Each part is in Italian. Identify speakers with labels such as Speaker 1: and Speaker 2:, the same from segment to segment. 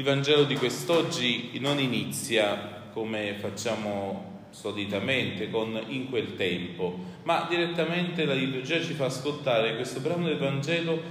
Speaker 1: Il Vangelo di quest'oggi non inizia come facciamo solitamente con in quel tempo, ma direttamente la liturgia ci fa ascoltare questo brano del Vangelo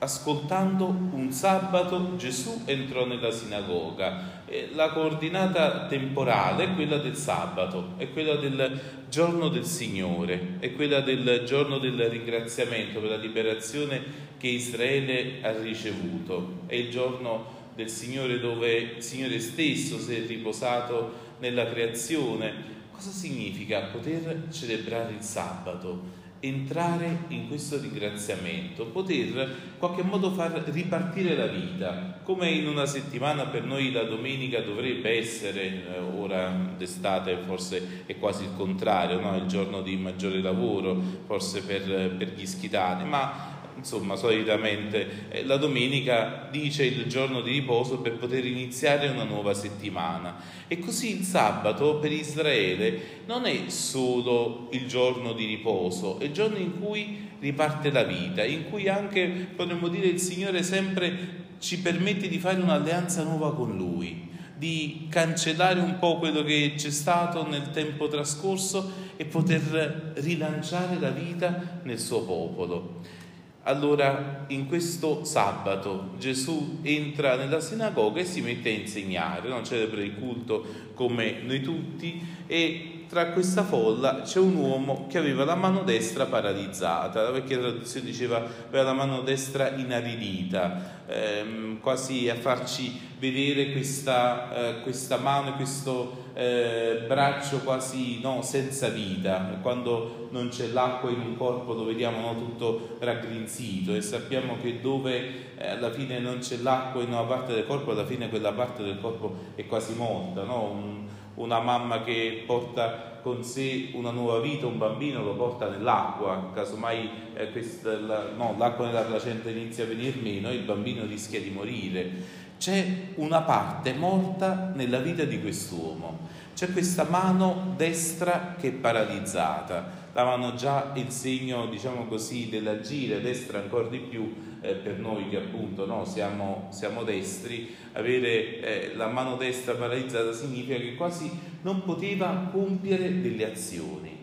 Speaker 1: ascoltando un sabato Gesù entrò nella sinagoga. La coordinata temporale è quella del sabato, è quella del giorno del Signore, è quella del giorno del ringraziamento per la liberazione che Israele ha ricevuto, è il giorno del Signore dove il Signore stesso si è riposato nella creazione. Cosa significa poter celebrare il sabato? Entrare in questo ringraziamento, poter in qualche modo far ripartire la vita, come in una settimana per noi la domenica dovrebbe essere, eh, ora d'estate forse è quasi il contrario, no? il giorno di maggiore lavoro, forse per, per gli schitani, ma insomma solitamente eh, la domenica dice il giorno di riposo per poter iniziare una nuova settimana e così il sabato per Israele non è solo il giorno di riposo, è il giorno in cui riparte la vita, in cui anche potremmo dire il Signore sempre ci permette di fare un'alleanza nuova con Lui di cancellare un po' quello che c'è stato nel tempo trascorso e poter rilanciare la vita nel suo popolo. Allora, in questo sabato Gesù entra nella sinagoga e si mette a insegnare, no? celebra il culto come noi tutti e tra questa folla c'è un uomo che aveva la mano destra paralizzata, la vecchia traduzione diceva aveva la mano destra inaridita, ehm, quasi a farci vedere questa, eh, questa mano e questo eh, braccio quasi no, senza vita, quando non c'è l'acqua in un corpo lo vediamo no, tutto raggrinzito e sappiamo che dove eh, alla fine non c'è l'acqua in una parte del corpo, alla fine quella parte del corpo è quasi morta, no? un, una mamma che porta con sé una nuova vita, un bambino lo porta nell'acqua, casomai eh, questa, la, no, l'acqua nella placenta inizia a venire meno e il bambino rischia di morire. C'è una parte morta nella vita di quest'uomo, c'è questa mano destra che è paralizzata, la mano già il segno, diciamo così, dell'agire, destra ancora di più, eh, per noi che appunto no, siamo, siamo, destri, avere eh, la mano destra paralizzata significa che quasi non poteva compiere delle azioni,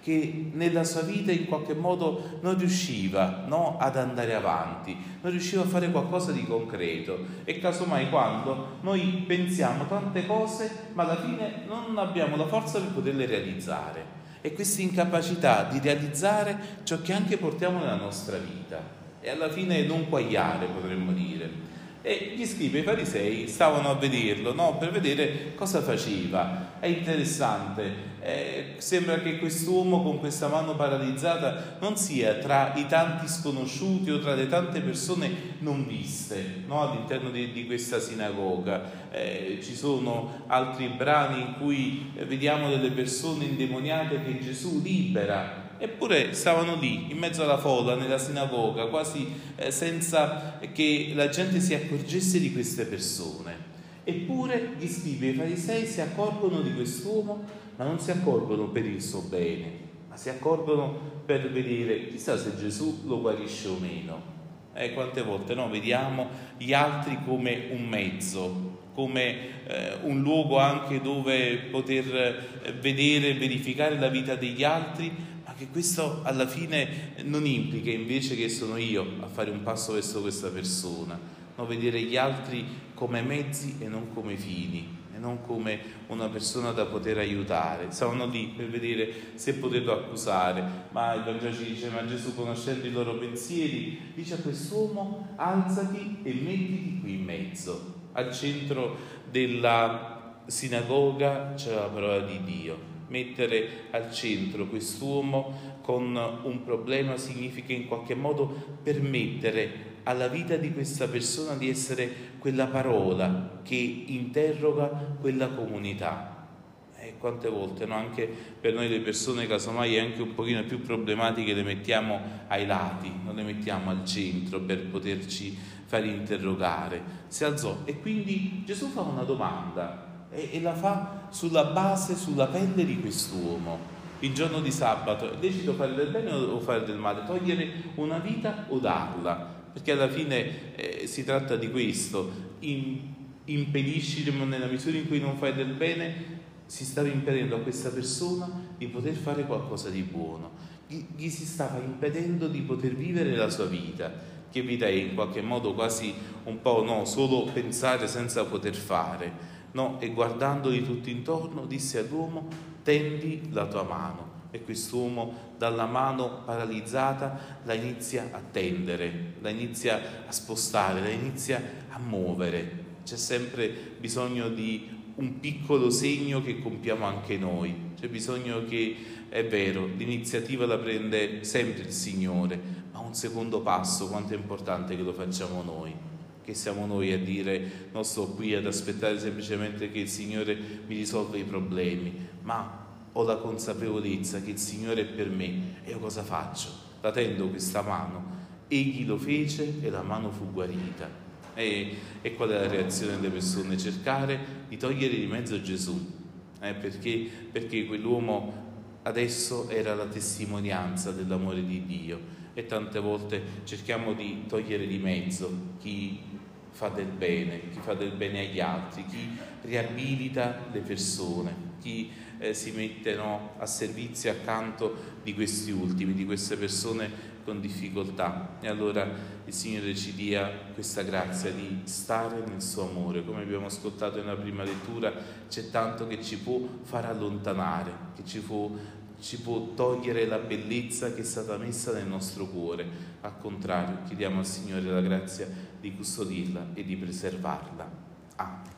Speaker 1: che nella sua vita in qualche modo non riusciva no, ad andare avanti, non riusciva a fare qualcosa di concreto. E casomai quando noi pensiamo tante cose ma alla fine non abbiamo la forza per poterle realizzare. E questa incapacità di realizzare ciò che anche portiamo nella nostra vita e alla fine non quagliare potremmo dire. E gli scribi e i farisei stavano a vederlo no? per vedere cosa faceva. È interessante, eh, sembra che quest'uomo con questa mano paralizzata non sia tra i tanti sconosciuti o tra le tante persone non viste no? all'interno di, di, questa sinagoga. Eh, ci sono altri brani in cui vediamo delle persone indemoniate che Gesù libera Eppure stavano lì, in mezzo alla folla, nella sinagoga, quasi eh, senza che la gente si accorgesse di queste persone. Eppure gli scribi e i farisei si accorgono di quest'uomo, ma non si accorgono per il suo bene, ma si accorgono per vedere chissà se Gesù lo guarisce o meno. Eh, quante volte no? vediamo gli altri come un mezzo, come eh, un luogo anche dove poter eh, vedere e verificare la vita degli altri, che questo alla fine non implica invece che sono io a fare un passo verso questa persona, no? vedere gli altri come mezzi e non come fini, e non come una persona da poter aiutare. Stavano lì per vedere se poterlo accusare, ma il Vangelo ci dice, ma Gesù conoscendo i loro pensieri, dice a quest'uomo, alzati e mettiti qui in mezzo, al centro della sinagoga c'è la parola di Dio mettere al centro quest'uomo con un problema significa in qualche modo permettere alla vita di questa persona di essere quella parola che interroga quella comunità. E quante volte, no? anche per noi le persone casomai anche un pochino più problematiche le mettiamo ai lati, non le mettiamo al centro per poterci fare interrogare. Si alzò e quindi Gesù fa una domanda, e, e la fa sulla base, sulla pelle di quest'uomo. Il giorno di sabato è lecito fare del bene o fare del male, togliere una vita o darla, perché alla fine eh, si tratta di questo. In, impedisci nella misura in cui non fai del bene, si stava impedendo a questa persona di poter fare qualcosa di buono, gli, gli si stava impedendo di poter vivere la sua vita, che vita è in qualche modo quasi un po' no, solo pensare senza poter fare. No, e guardandoli tutti intorno disse all'uomo, tendi la tua mano. E quest'uomo dalla mano paralizzata la inizia a tendere, la inizia a spostare, la inizia a muovere. C'è sempre bisogno di un piccolo segno che compiamo anche noi. C'è bisogno che, è vero, l'iniziativa la prende sempre il Signore, ma un secondo passo, quanto è importante che lo facciamo noi. Che siamo noi a dire non sto qui ad aspettare semplicemente che il Signore mi risolva i problemi, ma ho la consapevolezza che il Signore è per me e io cosa faccio? La tendo questa mano. Egli lo fece e la mano fu guarita. E, e qual è la reazione delle persone? Cercare di togliere di mezzo Gesù, eh, perché, perché quell'uomo adesso era la testimonianza dell'amore di Dio e tante volte cerchiamo di togliere di mezzo chi fa del bene, chi fa del bene agli altri, chi riabilita le persone, chi eh, si mette no, a servizio accanto di questi ultimi, di queste persone con difficoltà e allora il Signore ci dia questa grazia di stare nel suo amore. Come abbiamo ascoltato nella prima lettura, c'è tanto che ci può far allontanare, che ci può, ci può togliere la bellezza che è stata messa nel nostro cuore. Al contrario, chiediamo al Signore la grazia di custodirla e di preservarla. Amen.